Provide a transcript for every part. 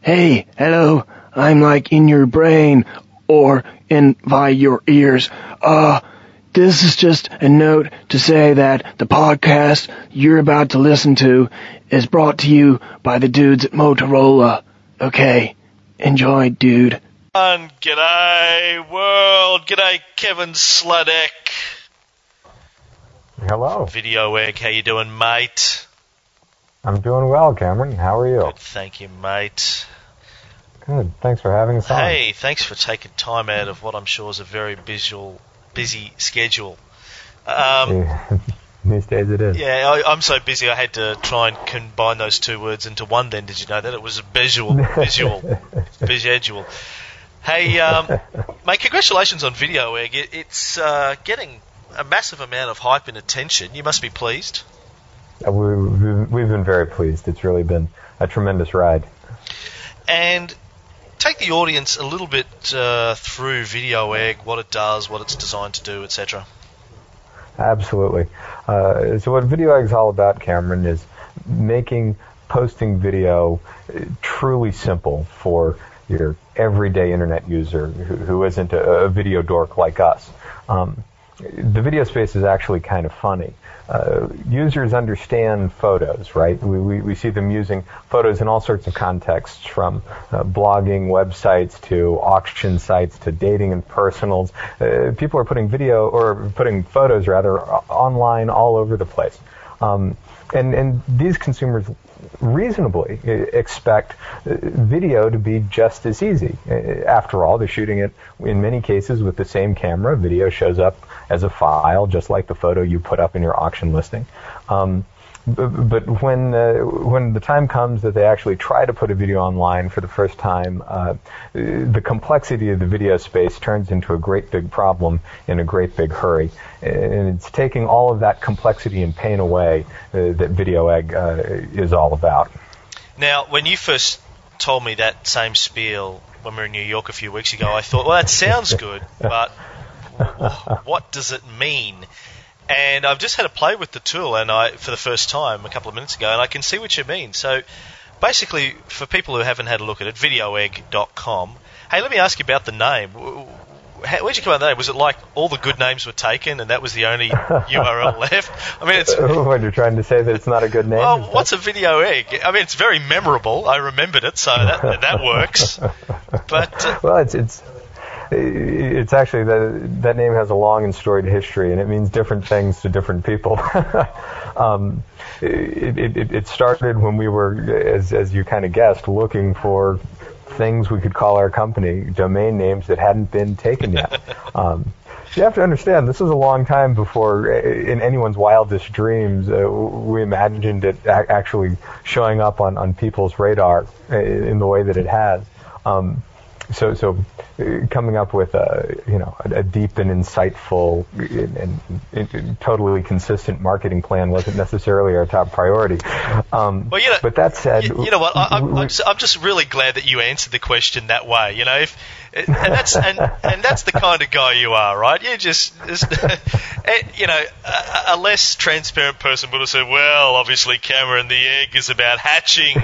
Hey, hello. I'm like in your brain or in by your ears. Uh, this is just a note to say that the podcast you're about to listen to is brought to you by the dudes at Motorola. Okay. Enjoy, dude. And g'day world, g'day Kevin Sladek. Hello. Video egg, how you doing, mate? I'm doing well, Cameron. How are you? Good, thank you, mate. Good. Thanks for having us on. Hey, thanks for taking time out of what I'm sure is a very visual, busy schedule. Um, These days it is. yeah, I, I'm so busy I had to try and combine those two words into one. Then did you know that it was a visual, visual, visual. Hey, um, mate, congratulations on Video Egg. It, it's uh, getting a massive amount of hype and attention. You must be pleased. Uh, we, we've, we've been very pleased. It's really been a tremendous ride. and take the audience a little bit uh, through Video Egg, what it does, what it's designed to do, etc. Absolutely. Uh, so what Video Egg's all about, Cameron, is making posting video uh, truly simple for your everyday internet user who, who isn't a, a video dork like us. Um, the video space is actually kind of funny. Uh, users understand photos, right? We, we, we see them using photos in all sorts of contexts, from uh, blogging websites to auction sites to dating and personals. Uh, people are putting video or putting photos rather online all over the place. Um, and, and these consumers reasonably expect uh, video to be just as easy. Uh, After all, they're shooting it in many cases with the same camera. Video shows up as a file, just like the photo you put up in your auction listing. Um, but when uh, when the time comes that they actually try to put a video online for the first time, uh, the complexity of the video space turns into a great big problem in a great big hurry, and it's taking all of that complexity and pain away uh, that Video Egg uh, is all about. Now, when you first told me that same spiel when we were in New York a few weeks ago, I thought, well, that sounds good, but what does it mean? And I've just had a play with the tool, and I for the first time a couple of minutes ago, and I can see what you mean. So, basically, for people who haven't had a look at it, videoegg.com. Hey, let me ask you about the name. Where'd you come up with that? Was it like all the good names were taken, and that was the only URL left? I mean, it's what you're trying to say that it's not a good name? well, that- what's a video egg? I mean, it's very memorable. I remembered it, so that that works. But uh, well, it's it's it's actually that that name has a long and storied history, and it means different things to different people. um, it, it, it- started when we were, as as you kind of guessed, looking for things we could call our company, domain names that hadn't been taken yet. Um, you have to understand, this was a long time before, uh, in anyone's wildest dreams, uh, we imagined it actually showing up on, on people's radar uh, in the way that it has. Um, so, so uh, coming up with a, you know, a, a deep and insightful and, and, and totally consistent marketing plan wasn't necessarily our top priority. Um, Well, you know- but that said, you, you know what? I, I'm, I'm, just, I'm just really glad that you answered the question that way. You know, if and that's and, and that's the kind of guy you are, right? You just, just you know, a, a less transparent person would have said, "Well, obviously, Cameron, the egg is about hatching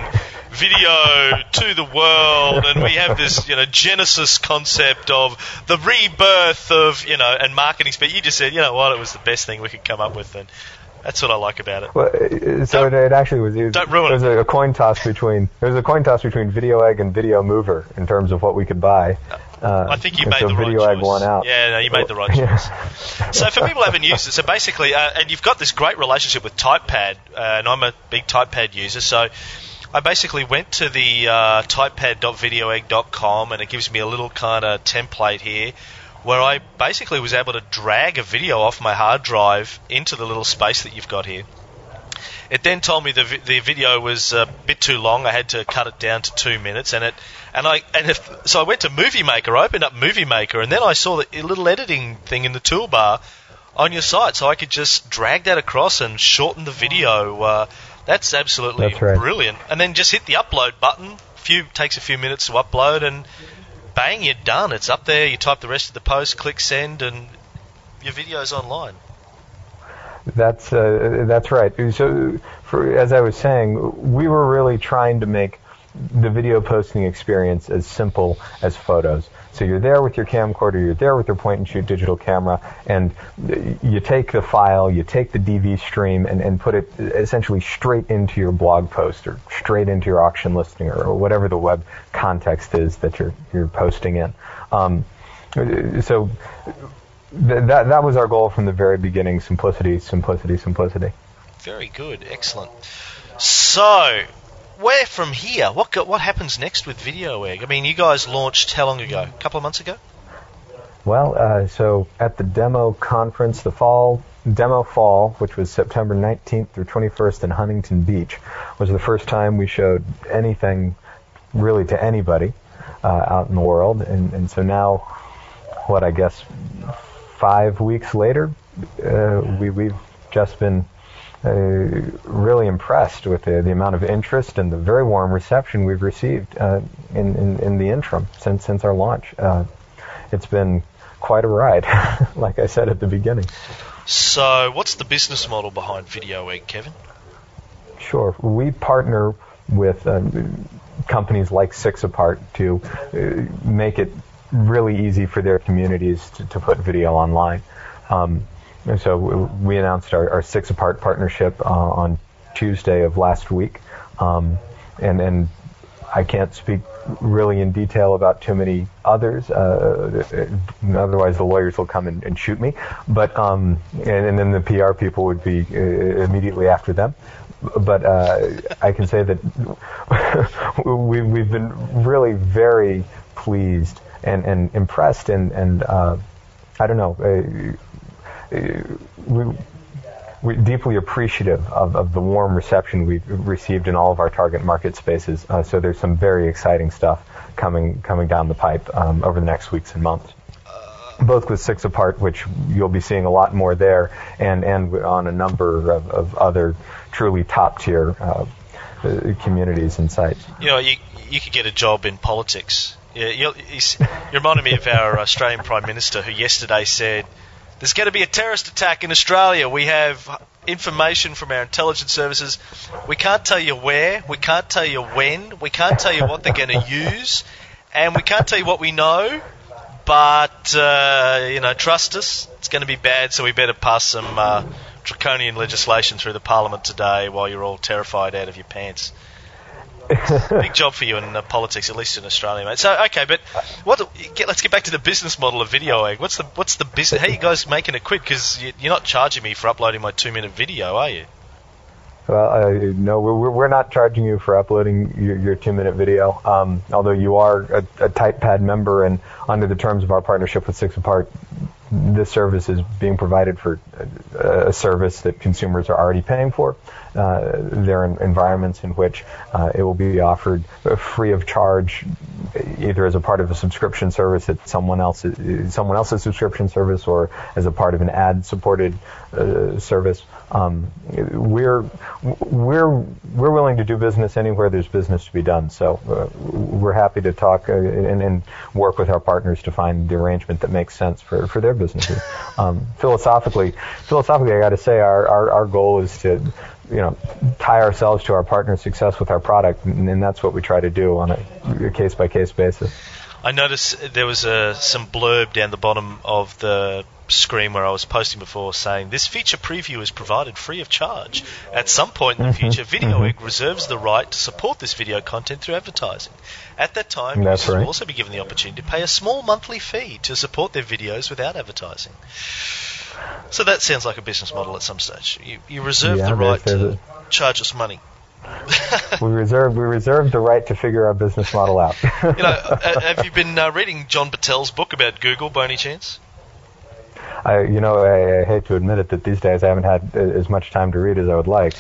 video to the world, and we have this, you know, Genesis concept of the rebirth of, you know, and marketing." But you just said, you know what? It was the best thing we could come up with, and that's what I like about it. Well, so it, it actually was. It was, Don't ruin it was a coin toss between. There was a coin toss between Video Egg and Video Mover in terms of what we could buy. Uh, I think you made so the right Video choice. Egg won out. Yeah, no, you made the right choice. So for people who haven't used it, so basically, uh, and you've got this great relationship with TypePad, uh, and I'm a big TypePad user, so I basically went to the uh, typepad.videoegg.com, and it gives me a little kind of template here where I basically was able to drag a video off my hard drive into the little space that you've got here. It then told me the vi- the video was a bit too long. I had to cut it down to two minutes, and it and I and if, so I went to Movie Maker. I opened up Movie Maker, and then I saw the little editing thing in the toolbar on your site, so I could just drag that across and shorten the video. Uh, that's absolutely That's right. brilliant. And then just hit the upload button. Few takes a few minutes to upload, and bang, you're done. It's up there. You type the rest of the post, click send, and your video's online. That's uh, that's right. So, for, as I was saying, we were really trying to make the video posting experience as simple as photos. So you're there with your camcorder, you're there with your point and shoot digital camera, and you take the file, you take the DV stream, and, and put it essentially straight into your blog post or straight into your auction listing or, whatever the web context is that you're you're posting in. Um, so th- that that was our goal from the very beginning: simplicity, simplicity, simplicity. Very good, excellent. So, where from here? What what happens next with Video Egg? I mean, you guys launched how long ago? A couple of months ago. Well, uh, so at the demo conference, the fall demo fall, which was September 19th through 21st in Huntington Beach, was the first time we showed anything really to anybody uh, out in the world, and, and so now, what I guess, five weeks later, uh, we we've just been really impressed with the, the amount of interest and the very warm reception we've received uh, in, in, in the interim since since our launch. Uh, it's been quite a ride, like I said at the beginning. So, what's the business model behind Video Egg, Kevin? Sure, we partner with uh, companies like Six Apart to uh, make it really easy for their communities to, to put video online. Um, and so we announced our, our Six Apart partnership uh, on Tuesday of last week, um, and and I can't speak really in detail about too many others. Uh, otherwise, the lawyers will come and, and shoot me. But um, and, and, then the PR people would be uh, immediately after them. But uh, I can say that we, we've been really very pleased and, and impressed and and uh, I don't know uh, we, we're deeply appreciative of, of the warm reception we've received in all of our target market spaces. Uh, so there's some very exciting stuff coming coming down the pipe um, over the next weeks and months. Both with Six Apart, which you'll be seeing a lot more there, and and on a number of, of other truly top tier uh, communities and sites. You know, you you could get a job in politics. Yeah, you reminded me of our Australian Prime Minister, who yesterday said there's going to be a terrorist attack in Australia. We have information from our intelligence services. We can't tell you where. We can't tell you when. We can't tell you what they're going to use. And we can't tell you what we know. But, uh, you know, trust us. It's going to be bad, so we better pass some uh, draconian legislation through the parliament today while you're all terrified out of your pants. Big job for you in uh, politics, at least in Australia, mate. So okay, but what? Get, let's get back to the business model of Video Egg. What's the what's the business? How are you guys making it quick? Because you, you're not charging me for uploading my two minute video, are you? Well, uh, no, we're, we're not charging you for uploading your, your two-minute video. Um, although you are a, a TypePad member, and under the terms of our partnership with Six Apart, this service is being provided for a, a service that consumers are already paying for. Uh, there are environments in which uh, it will be offered free of charge, either as a part of a subscription service at someone else's someone else's subscription service, or as a part of an ad-supported uh, service. Um, we're we're we're willing to do business anywhere there's business to be done. So uh, we're happy to talk uh, and, and, work with our partners to find the arrangement that makes sense for, for their businesses. Um, philosophically, philosophically, I got to say our, our our goal is to you know, tie ourselves to our partner's success with our product, and, and that's what we try to do on a case by case basis. I noticed there was a, some blurb down the bottom of the screen where I was posting before saying this feature preview is provided free of charge. At some point in the mm-hmm. future, Video mm-hmm. reserves the right to support this video content through advertising. At that time, That's users right. will also be given the opportunity to pay a small monthly fee to support their videos without advertising. So that sounds like a business model at some stage. You, you reserve yeah, the right to a... charge us money. we reserve we reserve the right to figure our business model out. you know, have you been uh, reading John Battelle's book about Google by any chance? I, you know, I, I, hate to admit it that these days I haven't had as much time to read as I would like.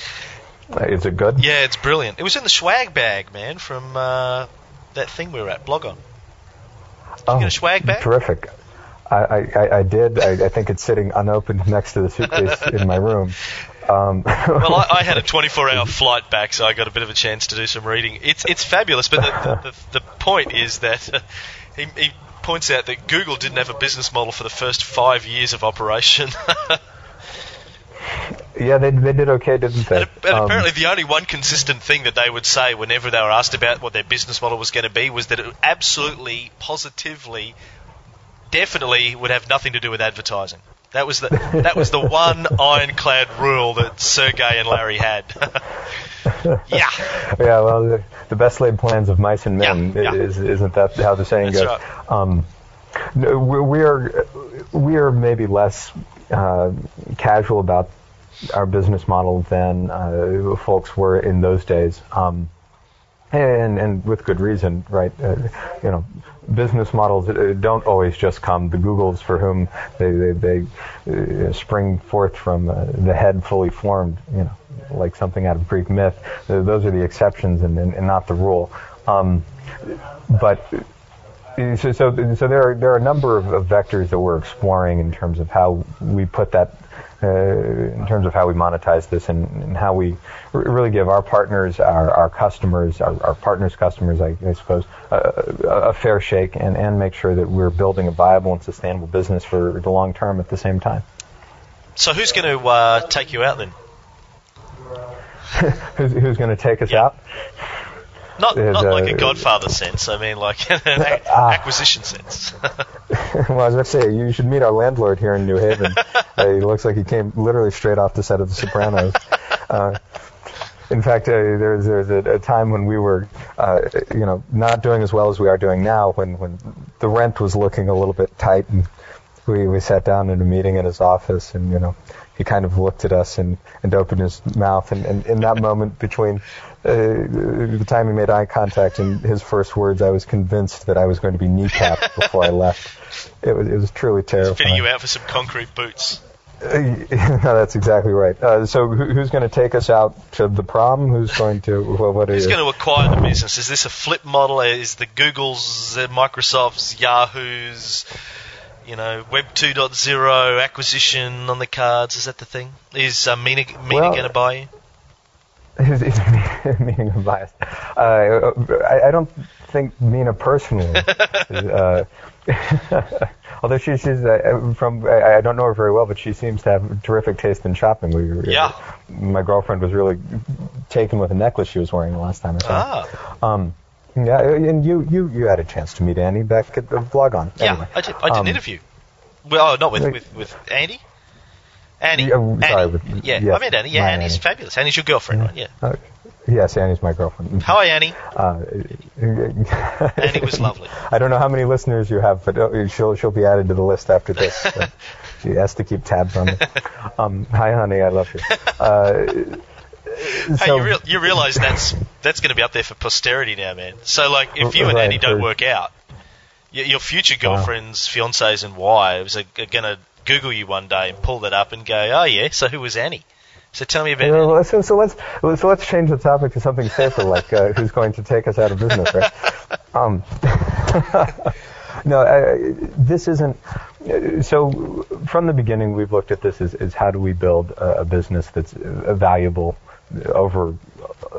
Uh, is it good? Yeah, it's brilliant. It was in the swag bag, man, from uh, that thing we were at, Blog On. Did oh, you get a swag bag? Terrific. I, I, I did. I, I think it's sitting unopened next to the suitcase in my room. Um, well, I, I, had a 24-hour flight back, so I got a bit of a chance to do some reading. It's it's fabulous, but the, the, the point is that uh, he, he points out that Google didn't have a business model for the first five years of operation. Yeah, they they did okay, didn't they? And, and Um, apparently, the only one consistent thing that they would say whenever they were asked about what their business model was going to be was that it absolutely, positively, definitely would have nothing to do with advertising. That was the that was the one ironclad rule that Sergey and Larry had. yeah, Yeah, well, the, the best laid plans of mice and men Yeah, yeah. is isn't that how the saying That's goes? right. Um, we are we are maybe less uh, casual about our business model than uh, folks were in those days. Um, and and with good reason, right? Uh, you know, business models uh, don't always just come. The Googles for whom they they, they uh, spring forth from uh, the head fully formed, you know, like something out of Greek myth. Uh, those are the exceptions and, and, and not the rule. Um, but uh, so, so, so there are there are a number of, of vectors that we're exploring in terms of how we put that, uh, in terms of how we monetize this and, and how we r- really give our partners, our, our customers, our, our partners' customers, I, I suppose, a, a a fair shake and, and make sure that we're building a viable and sustainable business for the long term at the same time. So who's going to uh, take you out then? Who's, who's going to take us Yeah. out? Not not like a a- Godfather sense. I mean, like an ac- Ah. acquisition sense. well, I was going to say, you should meet our landlord here in New Haven. uh, he looks like he came literally straight off the set of The Sopranos. Uh, in fact, uh, there's there's a, a time when we were, uh, you know, not doing as well as we are doing now. When when the rent was looking a little bit tight, and we we sat down in a meeting in his office, and you know, he kind of looked at us and and opened his mouth, and, and in that moment between. Uh, the time he made eye contact and his first words, I was convinced that I was going to be kneecapped before I left. It was, it was truly terrifying. Fitting you out for some concrete boots. Uh, no, that's exactly right. Uh, so who, who's going to take us out to the prom? Who's going to? What, what Who's you? going to acquire the business? Is this a flip model? Is the Google's, the Microsoft's, Yahoo's, you know, Web 2.0 acquisition on the cards? Is that the thing? Is uh, Mena, Mena Well- going to buy you? is, is meaning of bias. Uh, I, I don't think Mena personally. uh, although she, she's uh, from, I, I don't know her very well, but she seems to have terrific taste in shopping. We, were- Yeah. My girlfriend was really taken with a necklace she was wearing the last time I saw her. Ah, Um, yeah, and you, you, you had a chance to meet Annie back at the vlog on. yeah, Anyway, I did. I did um, an interview. Well, oh, not with, with, with Andy. Annie. Yeah, oh, sorry, Annie. with- yeah, yes, I met Annie. Yeah, Annie's Annie. fabulous. Annie's your girlfriend, right? Yeah. Uh, yes, Annie's my girlfriend. Hi, Annie. Uh, Annie was lovely. I don't know how many listeners you have, but uh, she'll she'll be added to the list after this. She has to keep tabs on me. Um, hi, honey, I love you. Uh, Hey, you, real, you realize that's that's going to be up there for posterity now, man. So, like, if you and Annie don't work out, your, your future girlfriends, fiancés, and wives are, are going to Google you one day and pull that up and go, "Oh yeah, so who was Annie?" So tell me about. Well, so, so let's so let's change the topic to something safer, like uh, who's going to take us out of business, right? Um, no, uh, this isn't. So from the beginning, we've looked at this as, as how do we build a, a business that's valuable over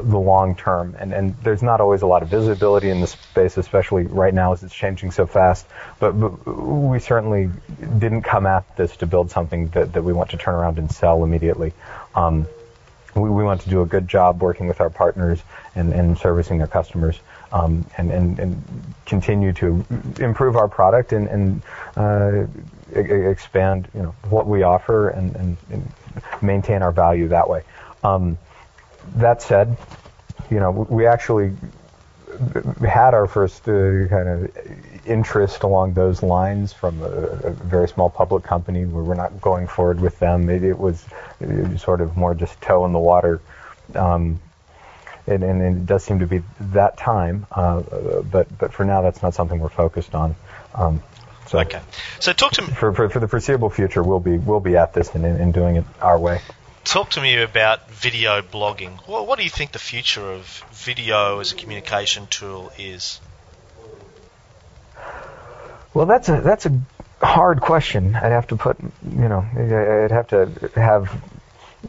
the long term, and and there's not always a lot of visibility in this space, especially right now as it's changing so fast. But, but we certainly didn't come at this to build something that, that we want to turn around and sell immediately. Um, we, we want to do a good job working with our partners and, and servicing their customers um, and, and, and continue to improve our product and, and uh, expand you know what we offer and, and, and maintain our value that way. Um, that said, you know we actually had our first uh, kind of interest along those lines from a, a very small public company where we're not going forward with them. It, it was sort of more just toe in the water. Um, and, and it does seem to be that time, uh, but but for now, that's not something we're focused on. Um, so Okay. So talk to me. for, for for the foreseeable future, we'll be we'll be at this and, and doing it our way. Talk to me about video blogging. What, what do you think the future of video as a communication tool is? Well, that's a that's a hard question. I'd have to put, you know, I'd have to have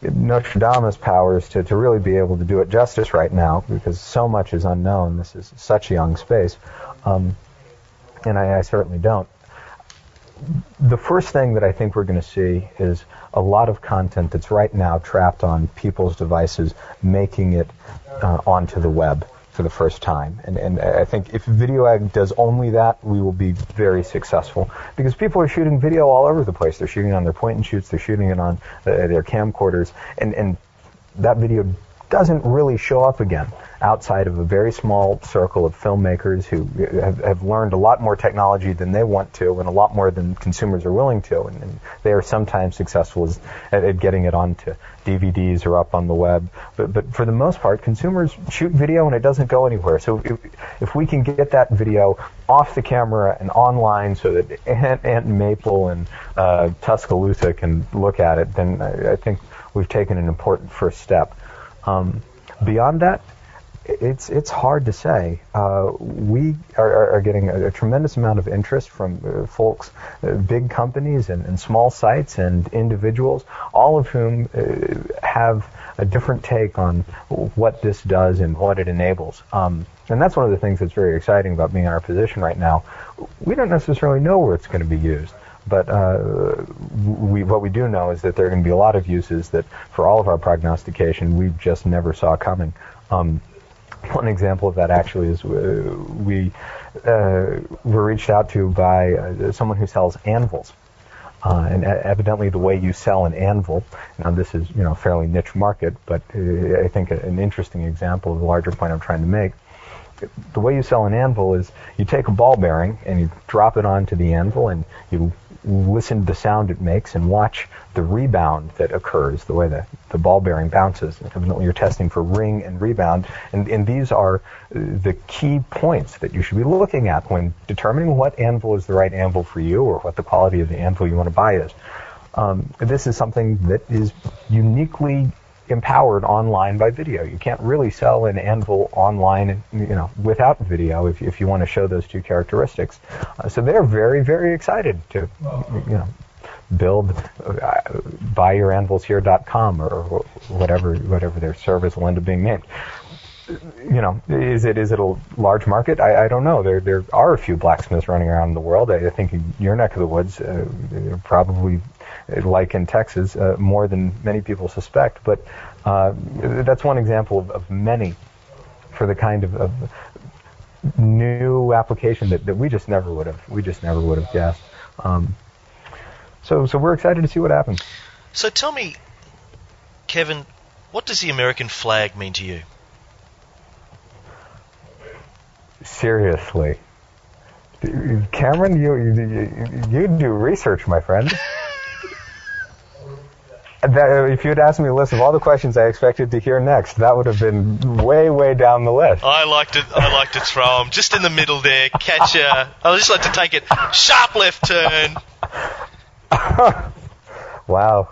Nostradamus powers to, to really be able to do it justice right now because so much is unknown. This is such a young space, um, and I, I certainly don't. The first thing that I think we're going to see is a lot of content that's right now trapped on people's devices, making it uh, onto the web for the first time. And, and I think if VideoEgg does only that, we will be very successful because people are shooting video all over the place. They're shooting on their point and shoots. They're shooting it on uh, their camcorders, and and that video doesn't really show up again outside of a very small circle of filmmakers who have, have learned a lot more technology than they want to and a lot more than consumers are willing to. And, and they are sometimes successful at, at, getting it onto DVDs or up on the web. But, but for the most part, consumers shoot video and it doesn't go anywhere. So if, if we can get that video off the camera and online so that Aunt, Aunt Mabel and uh, Tuscaloosa can look at it, then I, I think we've taken an important first step. Um, beyond that, it's it's hard to say. Uh, we are, are getting a, a, tremendous amount of interest from uh, folks, uh, big companies and, and, small sites and individuals, all of whom uh, have a different take on what this does and what it enables. Um, and that's one of the things that's very exciting about being in our position right now. We don't necessarily know where it's going to be used. But uh, we, what we do know is that there are going to be a lot of uses that, for all of our prognostication, we just never saw coming. Um, one example of that actually is uh, we uh, were reached out to by uh, someone who sells anvils. Uh, and evidently, the way you sell an anvil, now this is you know fairly niche market, but uh, I think an interesting example of the larger point I'm trying to make. The way you sell an anvil is you take a ball bearing and you drop it onto the anvil, and you listen to the sound it makes and watch the rebound that occurs, the way the, the ball bearing bounces. Evidently, you're testing for ring and rebound, and, and these are the key points that you should be looking at when determining what anvil is the right anvil for you or what the quality of the anvil you want to buy is. Um, this is something that is uniquely empowered online by video. You can't really sell an anvil online, you know, without video if, if you want to show those two characteristics. Uh, so they're very, very excited to, you know, build uh, buyyouranvilshere.com or whatever whatever their service will end up being named. You know, is it is it a large market? I, I don't know. There there are a few blacksmiths running around the world. I, think in your neck of the woods, uh, probably like in Texas, uh, more than many people suspect. But uh, that's one example of, of, many for the kind of, of new application that, that we just never would have we just never would have guessed. Um, so so we're excited to see what happens. So tell me, Kevin, what does the American flag mean to you? Seriously. Cameron, you, you, you do research, my friend. That, if you had asked me a list of all the questions I expected to hear next, that would have been way, way down the list. I like to, I like to throw them just in the middle there, catch a. I just like to take it sharp left turn. wow,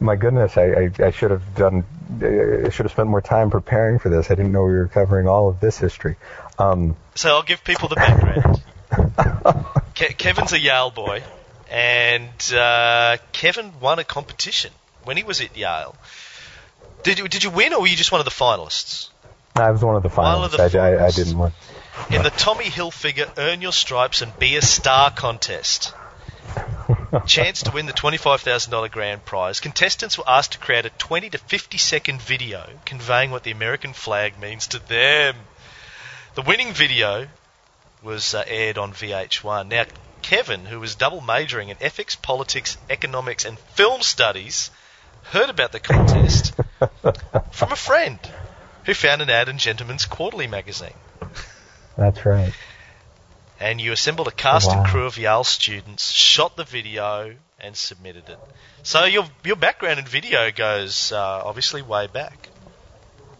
my goodness! I, I, I should have done. I should have spent more time preparing for this. I didn't know we were covering all of this history. Um, so I'll give people the background. Ke- Kevin's a Yale boy, and uh, Kevin won a competition when he was at Yale. Did you did you win, or were you just one of the finalists? I was one of the finalists. Of the I, I, I, didn't win. In the Tommy Hilfiger Earn Your Stripes and Be a Star contest. Chance to win the $25,000 grand prize. Contestants were asked to create a 20 to 50 second video conveying what the American flag means to them. The winning video was uh, aired on VH1. Now, Kevin, who was double majoring in ethics, politics, economics, and film studies, heard about the contest from a friend who found an ad in Gentleman's Quarterly magazine. That's right. And you assembled a cast wow. and crew of Yale students, shot the video, and submitted it. So your your background in video goes uh, obviously way back.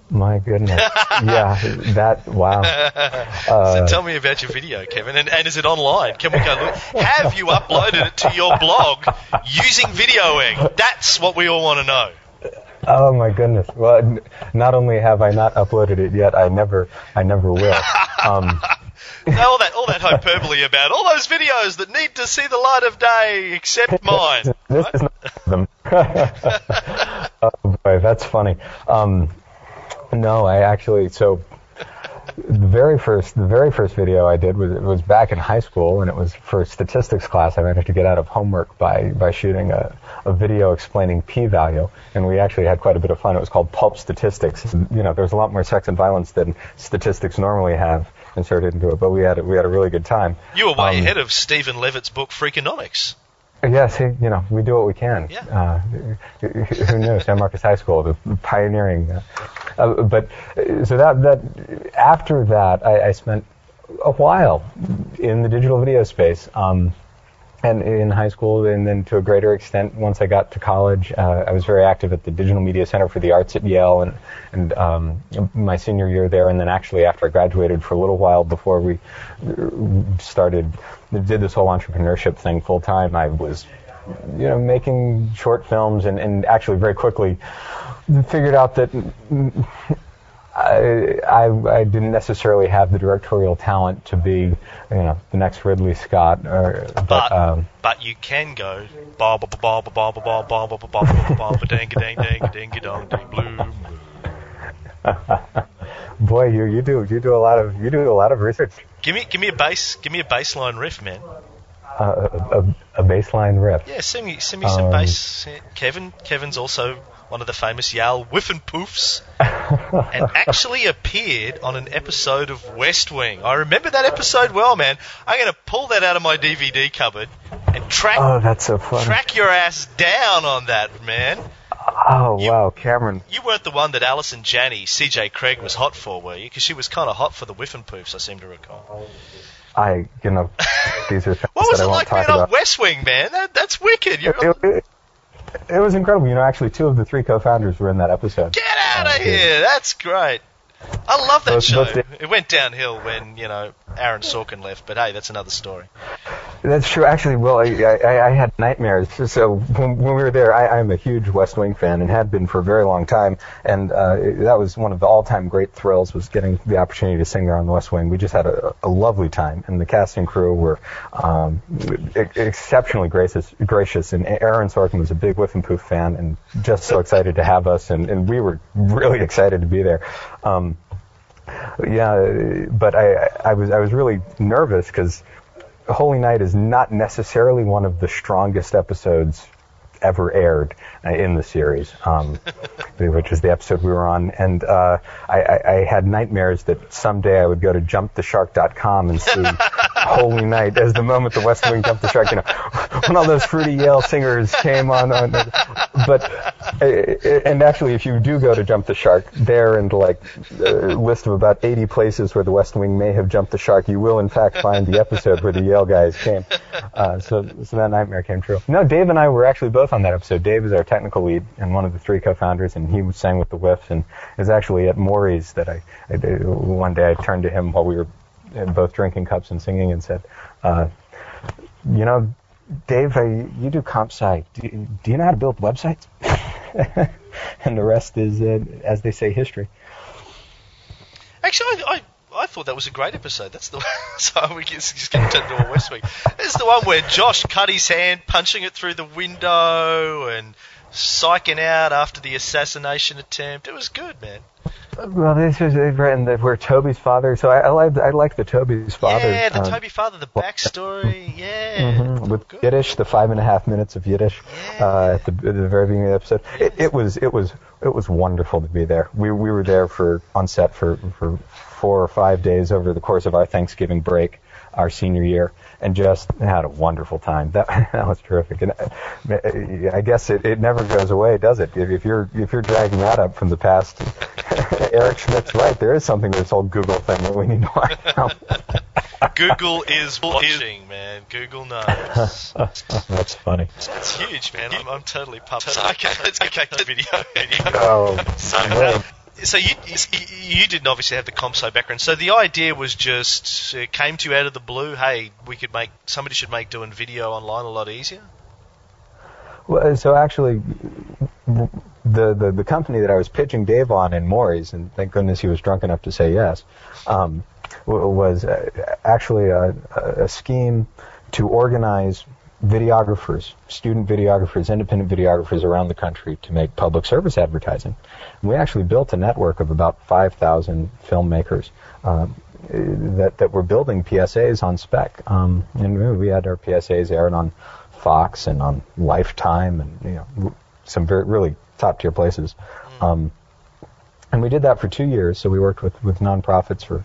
My goodness. yeah, that, wow. Uh, so tell me about your video, Kevin, and, and is it online? Can we go look? Have you uploaded it to your blog using VideoEgg? That's what we all want to know. Oh my goodness. Well, n- not only have I not uploaded it yet, I never, I never will. Um, all that, all that hyperbole about all those videos that need to see the light of day, except mine. this right? is not them. oh boy, that's funny. Um, no, I actually so the very first the very first video I did was was back in high school, and it was for statistics class. I managed to get out of homework by by shooting a, a video explaining p-value, and we actually had quite a bit of fun. It was called Pulp Statistics. You know, there's a lot more sex and violence than statistics normally have inserted into it, but we had we had a really good time. You were way Um, ahead of Steven Levitt's book Freakonomics. Yes, he, you know, we do what we can. Yeah. Uh, who knew? San Marcos High School, the pioneering. Uh, uh, but so that that after that, I, I spent a while in the digital video space. Um, and in high school, and then to a greater extent, once I got to college, uh, I was very active at the Digital Media Center for the Arts at Yale, and and um, my senior year there, and then actually after I graduated for a little while before we uh, started, did this whole entrepreneurship thing full time. I was, you know, making short films, and and actually very quickly figured out that. Mm, I, I, I didn't necessarily have the directorial talent to be, you know, the next Ridley Scott, or, but, But um, but you can go ba ba ba ba ba ba ba ba ba ba ba ba ba dang dang dang dang dong ding bloom. boy, you you do you do a lot of you do a lot of research. Give me give me a bass give me a baseline riff, man. Uh, a, a, a baseline riff. Yeah, send me send me some Um, bass. Kevin Kevin's also one of the famous Yale Whiffenpoofs, and actually appeared on an episode of West Wing. I remember that episode well, man. I'm going to pull that out of my DVD cupboard and track Oh, that's so funny. track your ass down on that, man. Oh You- wow, Cameron. You weren't the one that Allison Janney, CJ Cregg, was hot for, were you? Because she was kind of hot for the Whiffenpoofs, I seem to recall. I you know these are things What was that it I like being on. West Wing, man? That, that's wicked. You're, It, it, it was incredible. You know, actually, two of the three co-founders were in that episode. Get out of Uh, here! That's great. I love that show. the- It went downhill when you know Aaron Sorkin left, but hey, that's another story. That's true. Actually, well, I, I, I had nightmares. So when, when we were there, I, I'm a huge West Wing fan and had been for a very long time. And uh, that was one of the all-time great thrills was getting the opportunity to sing there on the West Wing. We just had a, a lovely time, and the cast and crew were um, ex- exceptionally gracious. Gracious, and Aaron Sorkin was a big Whiffenpoof fan, and just so excited to have us, and, and we were really excited to be there. Um, yeah, but I, I was I was really nervous because Holy Night is not necessarily one of the strongest episodes ever aired uh, in the series, um, which is the episode we were on. And uh, I, I, I had nightmares that someday I would go to jumptheshark.com and see Holy Night as the moment the West Wing jumped the shark. You know, when all those fruity Yale singers came on. on but uh, and actually, if you do go to Jump the Shark, there and like a list of about 80 places where the West Wing may have jumped the shark, you will in fact find the episode where the Yale guys came. Uh, so, so that nightmare came true. No, Dave and I were actually both on that episode. Dave is our technical lead and one of the three co-founders, and he sang with the Whiffs, and was actually at Mory's that I, I one day I turned to him while we were both drinking cups and singing and said, uh, you know, Dave, you do comp sci. Do, you- do you know how to build websites? and the rest is, uh, as they say, history. Actually, I, I, I thought that was a great episode. That's the so we just, just get to the West Wing. Is the one where Josh cut his hand punching it through the window and psyching out after the assassination attempt. It was good, man. Well, this is uh, right, and the, where Toby's father. So I, I like I like the Toby's father. yeah, the um, Toby father, the backstory. Yeah, mhm, with good. Yiddish, the five and a half minutes of Yiddish uh, at, the, at the very beginning of the episode. It, it was it was it was wonderful to be there. We we were there for on set for for four or five days over the course of our Thanksgiving break, our senior year, and just had a wonderful time. That that was terrific. And uh, I guess it, it never goes away, does it? If, if you're if you're dragging that up from the past, Eric Schmidt's right. There is something to this whole Google thing that we need to watch out. Google is watching, man. Google knows. That's funny. That's huge, man. I'm, I'm totally pumped. So, okay, let's get back to the video. Oh, So, man. So you, you didn't obviously have the ComSci background. So the idea was just it came to you out of the blue. Hey, we could make somebody should make doing video online a lot easier. Well, so actually, the, the the company that I was pitching Dave on in Mory's, and thank goodness he was drunk enough to say yes, um, was uh, actually a, a scheme to organize videographers, student videographers, independent videographers around the country to make public service advertising. We actually built a network of about 5,000 filmmakers uh, that that were building PSAs on spec. Um, and we had our PSAs aired on Fox and on Lifetime and you know some very really top tier places. Um, and we did that for two years. So we worked with with nonprofits for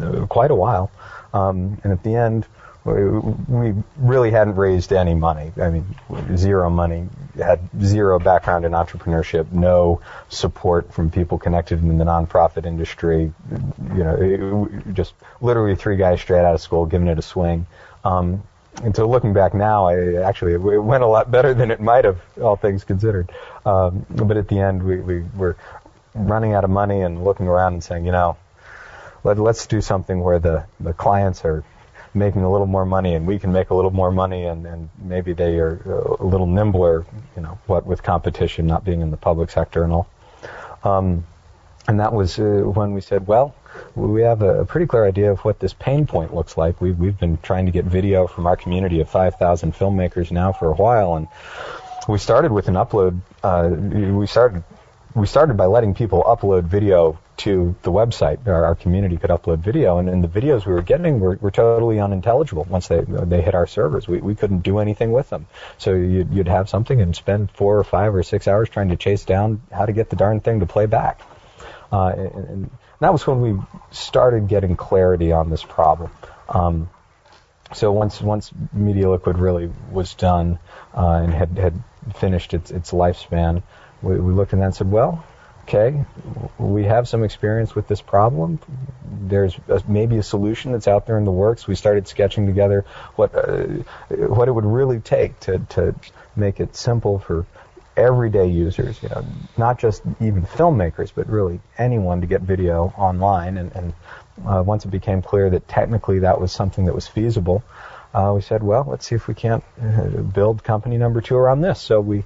uh, quite a while. Um, and at the end, we, really hadn't raised any money. I mean, zero money. Had zero background in entrepreneurship. No support from people connected in the nonprofit industry. You know, just literally three guys straight out of school giving it a swing. Um, and so looking back now, I actually it went a lot better than it might have, all things considered. Um, but at the end, we, we were running out of money and looking around and saying, you know, let, let's do something where the, the clients are making a little more money and we can make a little more money and, and maybe they are a little nimbler, you know, what with competition not being in the public sector and all. Um, and that was uh, when we said, well, we have a, a, pretty clear idea of what this pain point looks like. We've, we've been trying to get video from our community of 5,000 filmmakers now for a while, and we started with an upload. Uh, we started we started by letting people upload video to the website. Our, our community could upload video, and, and, the videos we were getting were, were totally unintelligible once they they hit our servers. We we couldn't do anything with them. So you'd, you'd have something and spend four or five or six hours trying to chase down how to get the darn thing to play back. Uh, and, and, that was when we started getting clarity on this problem. Um, so once once Media Liquid really was done uh, and had had finished its its lifespan, we, we looked at that and said, well, okay, we have some experience with this problem. There's a, maybe a solution that's out there in the works. We started sketching together what uh, what it would really take to to make it simple for everyday users, you know, not just even filmmakers, but really anyone to get video online. And, and uh, once it became clear that technically that was something that was feasible, uh, we said, well, let's see if we can't uh, build company number two around this. So we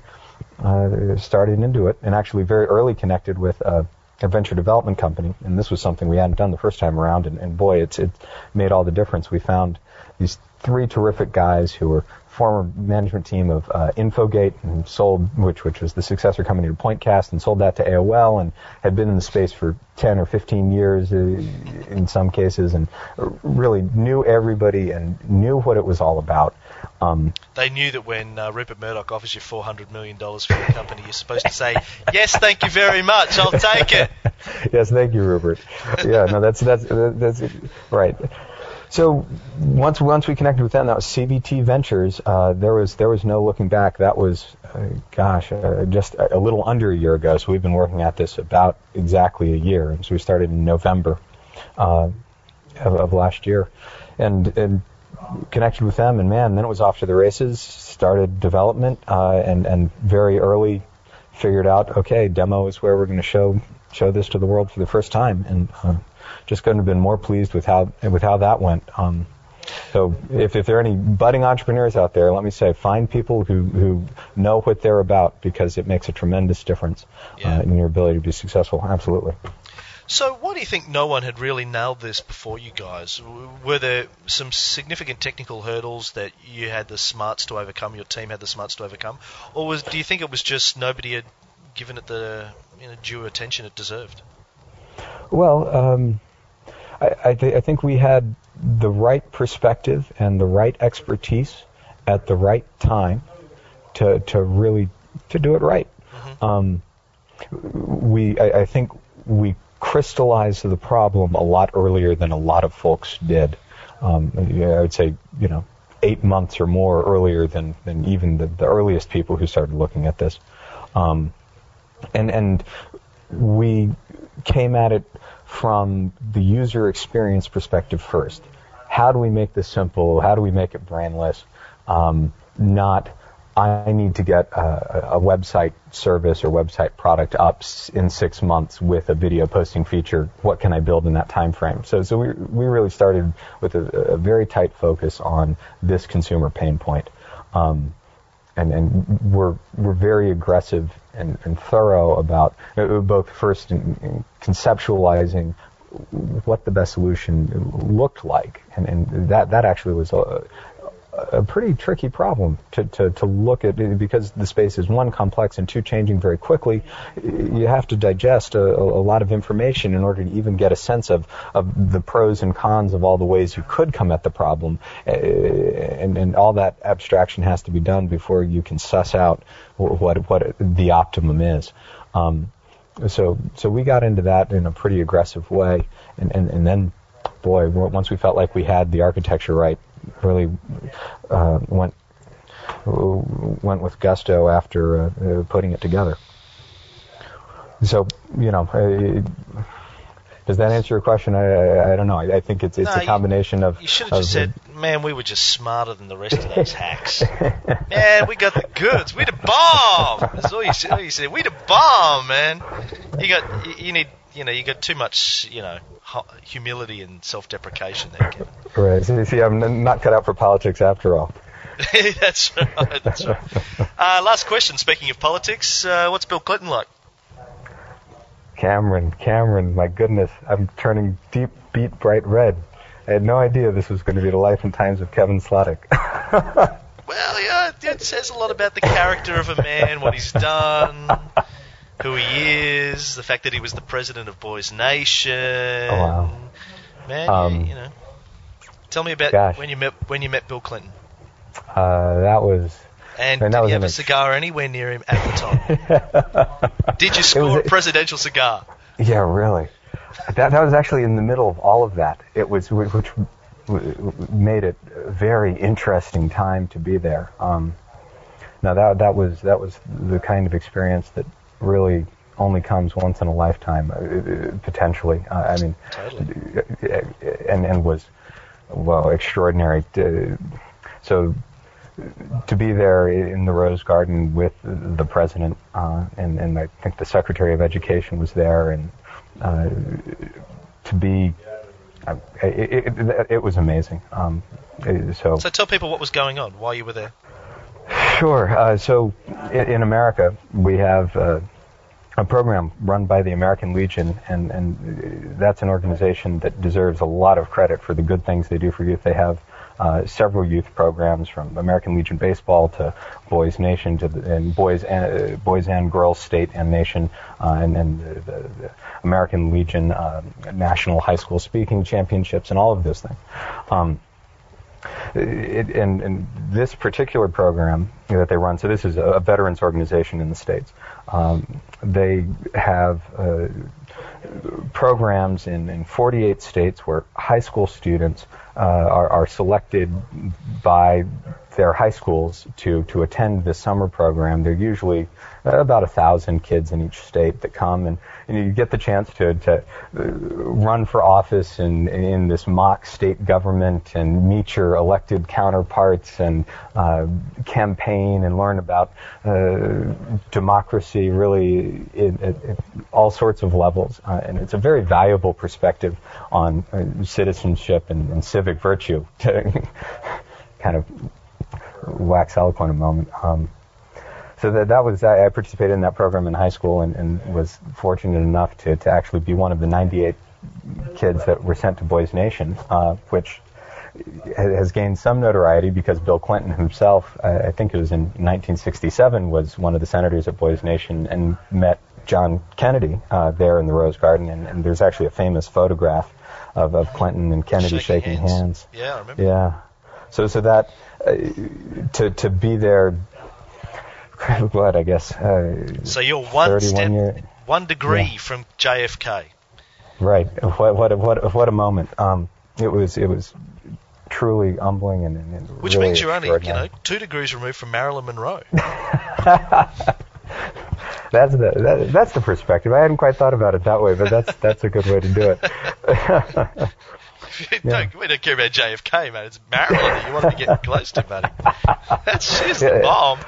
uh, started into it and actually very early connected with a, a, venture development company. And this was something we hadn't done the first time around. And, and boy, it's, it made all the difference. We found these three terrific guys who were former management team of uh, Infogate and sold, which which was the successor company to Pointcast, and sold that to AOL, and had been in the space for 10 or 15 years uh, in some cases, and really knew everybody and knew what it was all about. Um, they knew that when uh, Rupert Murdoch offers you 400 million dollars for your company, you're supposed to say, "Yes, thank you very much. I'll take it." yes, thank you, Rupert. Yeah, no, that's that's that's right. So once once we connected with them, that was CBT Ventures. Uh, there was there was no looking back. That was, uh, gosh, uh, just a, a, little under a year ago. So we've been working at this about exactly a year. So we started in November uh, of, of, last year, and and connected with them. And man, then it was off to the races. Started development uh, and and very early figured out okay, demo is where we're going to show show this to the world for the first time. And uh, just couldn't have been more pleased with how with how that went. Um, so if, if there are any budding entrepreneurs out there, let me say, find people who, who know what they're about because it makes a tremendous difference yeah. uh, in your ability to be successful. Absolutely. So, why do you think no one had really nailed this before you guys? Were there some significant technical hurdles that you had the smarts to overcome, your team had the smarts to overcome, or was, do you think it was just nobody had given it the you know, due attention it deserved? Well, um, I, I, th- I think we had the right perspective and the right expertise at the right time to to really to do it right. Mm-hmm. Um, we I, I, think we crystallized the problem a lot earlier than a lot of folks did. Um, I would say you know eight months or more earlier than than even the, the earliest people who started looking at this. Um, and and we came at it from the user experience perspective first. How do we make this simple? How do we make it brainless? Um, not I need to get a, a, website service or website product up in six months with a video posting feature. What can I build in that time frame? So, so we we really started with a, a very tight focus on this consumer pain point. Um, and, and we're we're very aggressive and, and thorough about uh, both first in, in conceptualizing what the best solution looked like, and, and that that actually was a, a pretty tricky problem to, to, to look at because the space is one complex and two changing very quickly. You have to digest a, a lot of information in order to even get a sense of, of the pros and cons of all the ways you could come at the problem, uh, and, and all that abstraction has to be done before you can suss out what what the optimum is. Um, so so we got into that in a pretty aggressive way, and, and, and then boy, once we felt like we had the architecture right, really uh, went went with gusto after uh, putting it together. So you know. Does that answer your question? I, I, I don't know. I, I, think it's it's no, a combination you, of. You should have just said, "Man, we were just smarter than the rest of those hacks." man, we got the goods. We the bomb. That's all you said. All you said. We the bomb, man. You got you need you know you got too much you know humility and self-deprecation there. Kevin. Right. See, see, I'm not cut out for politics after all. that's right. That's right. Uh, last question. Speaking of politics, uh, what's Bill Clinton like? Cameron, Cameron, my goodness, I'm turning deep, beet bright red. I had no idea this was going to be the life and times of Kevin Sladek. well, yeah, it says a lot about the character of a man, what he's done, who he is, the fact that he was the president of Boys Nation. Oh, wow. Man, um, you, you, know. Tell me about gosh. when you met when you met Bill Clinton. Uh, that was and did you have a cigar anywhere near him at the time? did you score a presidential cigar? Yeah, really. That that was actually in the middle of all of that. It was which made it a very interesting time to be there. Um, now that that was that was the kind of experience that really only comes once in a lifetime, uh, potentially. Uh, I mean, totally. and and was well extraordinary. To, so to be there in the Rose Garden with the president, uh, and, and I think the Secretary of Education was there, and uh, to be, uh, it, it, it, was amazing. Um, so, so tell people what was going on while you were there. Sure. Uh, so in, in, America, we have uh, a program run by the American Legion, and, and that's an organization that deserves a lot of credit for the good things they do for youth. They have uh, several youth programs from American Legion Baseball to Boys Nation to the, and Boys and, uh, Boys and Girls State and Nation, uh, and then the, the, the, American Legion uh, National High School Speaking Championships and all of those things. Um, and, and, this particular program that they run, so this is a, a veterans organization in the states. Um, they have uh, programs in, in 48 states where high school students uh, are, are selected by their high schools to, to attend this summer program. They're usually about a thousand kids in each state that come and, and you get the chance to, to uh, run for office in, in this mock state government and meet your elected counterparts and uh, campaign and learn about uh, democracy really at all sorts of levels. Uh, and it's a very valuable perspective on uh, citizenship and, and civic virtue to kind of wax eloquent a moment. Um, so that that was I participated in that program in high school and, and was fortunate enough to, to actually be one of the 98 kids that were sent to Boys Nation, uh, which has gained some notoriety because Bill Clinton himself, I think it was in 1967, was one of the senators at Boys Nation and met John Kennedy uh, there in the Rose Garden, and, and, there's actually a famous photograph of, of Clinton and Kennedy shaking, shaking hands. hands. Yeah, I remember. Yeah. So so that uh, to to be there what I guess. Uh, so you're one step, year, one degree yeah. from JFK. Right. What what what what a moment. Um, it was it was truly humbling and, and which really means you're only you know two degrees removed from Marilyn Monroe. that's the that, that's the perspective. I hadn't quite thought about it that way, but that's that's a good way to do it. yeah. we don't care about JFK, man. It's Marilyn you want to get close to, buddy. That's just the bomb.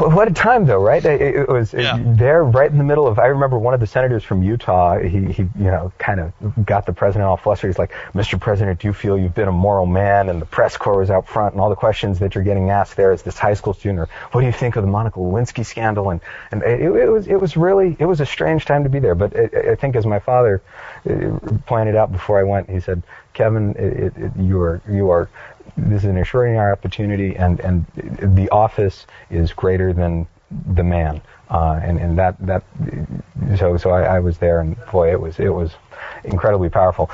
What a time, though, right? It, was yeah. there, right in the middle of. I remember one of the senators from Utah. He, he, you know, kind of got the president all flustered. He's like, "Mr. President, do you feel you've been a moral man?" And the press corps was out front, and all the questions that you're getting asked there as this high school student, or what do you think of the Monica Lewinsky scandal? And and it, it was it was really it was a strange time to be there. But I, I think, as my father uh, pointed out before I went, he said, Kevin, it, it, you are you are this is an extraordinary opportunity, and and the office is greater than the man, uh, and and that that so so I, I was there, and boy, it was it was incredibly powerful.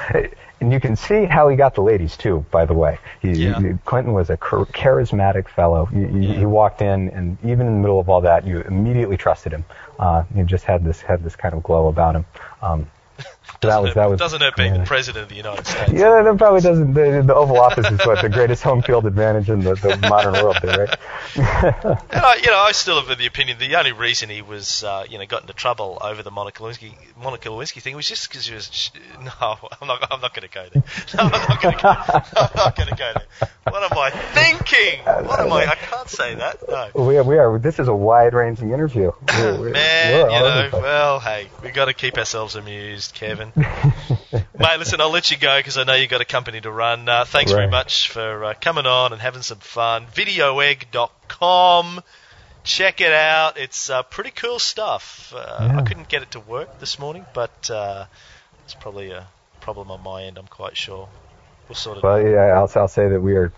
And you can see how he got the ladies too. By the way, he, Yeah. he- Clinton was a char- charismatic fellow. He, he, he walked in, and even in the middle of all that, you immediately trusted him. Uh, he just had this had this kind of glow about him. Um, that Doesn't was that was doesn't hurt being yeah. the president of the United States. Yeah, that probably doesn't. The, the Oval Office is what the greatest home field advantage in the, the modern world, there, right? And I, you know, I still have the opinion the only reason he was, uh, you know, got into trouble over the Monica Lewinsky, Monica Lewinsky thing was just because he was. Sh- no, I'm not. I'm not going to go there. No, I'm not going to go. I'm not going to go there. What am I thinking? What am I? I can't say that. No. we are, we are. This is a wide-ranging interview. We're- we're- Man, we're you know, well, hey, we got to keep ourselves amused, Kevin. Mate, listen, I'll let you go because I know you've got a company to run. Uh, thanks very much for uh, coming on and having some fun. Videoegg.com. Check it out. It's uh, pretty cool stuff. Uh, I couldn't get it to work this morning, but uh, it's probably a problem on my end, I'm quite sure. We'll sort it Well, yeah, I'll, I'll say that we are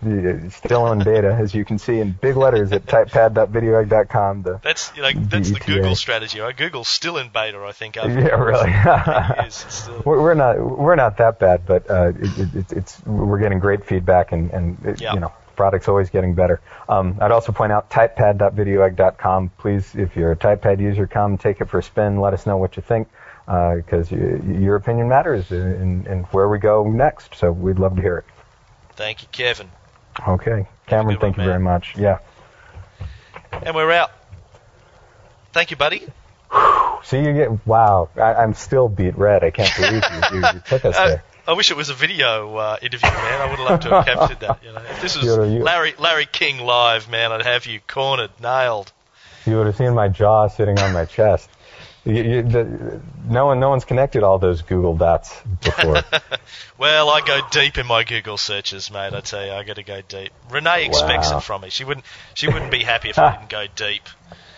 still in beta, as you can see in big letters at typepad.videoegg.com. The, That's you know that's the. Google strategy. Right? Google's still in beta, I think. After yeah, really. It is. Still- we're, not we're not that bad, but uh, it, it, it's- it's we're getting great feedback, and and it, Yeah. you know product's always getting better. Um, I'd also point out typepad.videoegg.com. Please, if you're a TypePad user, come take it for a spin. Let us know what you think, because your opinion matters in, in where we go next. So we'd love to hear it. Thank you, Kevin. Okay, Cameron, thank one, you very much. Yeah. And we're out. Thank you, buddy. See, you get wow. I, I'm still beet red. I can't believe you. You, you took us Uh, there. I wish it was a video uh, interview, man. I would have loved to have captured that. You know, if this was Larry Larry King live, man, I'd have you cornered, nailed. You would have seen my jaw sitting on my chest. You, you, the, no one, no one's connected all those Google dots before. Well, I go deep in my Google searches, mate. I tell you, I got to go deep. Renee expects Wow. it from me. She wouldn't. She wouldn't be happy if I didn't go deep.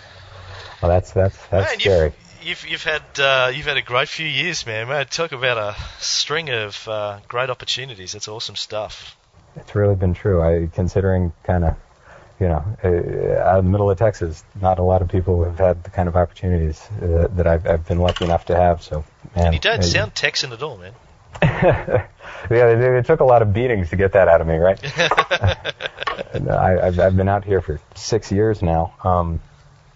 well, that's that's that's man, scary. You've, you've you've had uh, you've had a great few years, man. Man, talk about a string of uh, great opportunities. That's awesome stuff. It's really been true. I considering kind of, you know, uh, out in the middle of Texas, not a lot of people have had the kind of opportunities uh, that I've, I've been lucky enough to have. So, man, And you don't sound Texan at all, man. yeah, it, it took a lot of beatings to get that out of me, right? I, I've, I've been out here for six years now. Um,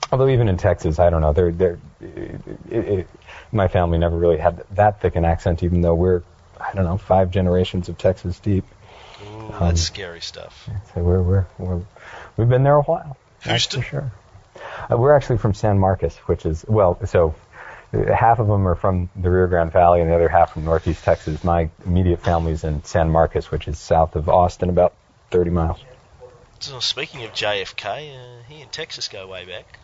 although even in Texas, I don't know. They're, they're, it, it, my family never really had that thick an accent, even though we're, I don't know, five generations of Texas deep. Ooh, Um, that's scary stuff. So we're, we're, we're we've been there a while. That's for sure. Uh, we're actually from San Marcos, which is well, so uh, half of them are from the Rio Grande Valley, and the other half from Northeast Texas. My immediate family's in San Marcos, which is south of Austin, about 30 miles. So speaking of JFK, uh, he and Texas go way back.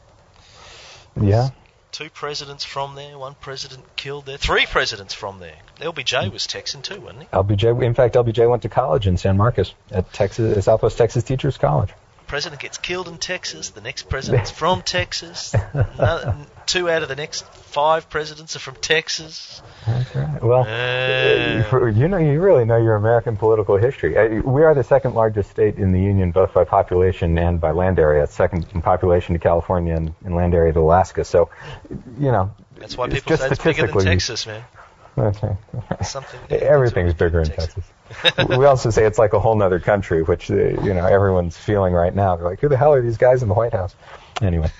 Yeah. Two presidents from there, one president killed there, three presidents from there. LBJ was Texan too, wasn't he? LBJ. In fact, LBJ went to college in San Marcos at Texas, Southwest Texas Teachers College. President gets killed in Texas. The next president's from Texas. Another, two out of the next five presidents are from Texas. That's right. Well, Uh, you know, you really know your American political history. Uh, We are the second largest state in the union, both by population and by land area. Second in population to California and in land area to Alaska. So, you know, that's why people just say it's bigger than statistically- Texas, man. Right. Something. Everything's bigger in Texas. we also say it's like a whole nother country, which uh, you know everyone's feeling right now. They're like, "Who the hell are these guys in the White House?" Anyway,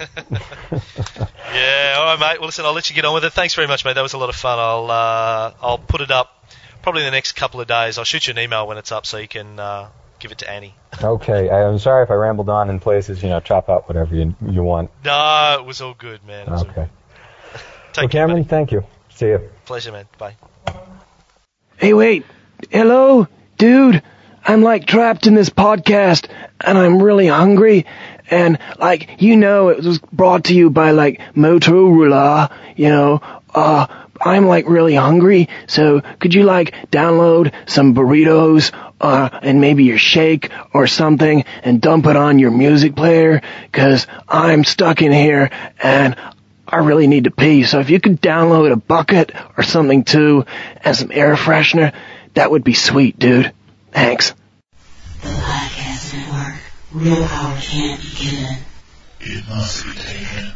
Yeah, all right, mate. Well, listen, I'll let you get on with it. Thanks very much, mate. That was a lot of fun. I'll uh, I'll put it up probably in the next couple of days. I'll shoot you an email when it's up so you can uh, give it to Annie. okay. I'm sorry if I rambled on in places. You know, chop out whatever you you want. No, it was all good, man. It was Okay. Well, care, Cameron, buddy. thank you. See you. Pleasure, man. Bye. Hey, wait. Hello? Dude, I'm like trapped in this podcast and I'm really hungry. And like, you know, it was brought to you by like Motorola, you know, uh, I'm like really hungry. So could you like download some burritos, uh, and maybe your shake or something and dump it on your music player? Cause I'm stuck in here and I really need to pee, so if you could download a bucket or something too, and some air freshener, that would be sweet, dude. Thanks. The podcast network. Real power can't be given. It must be taken.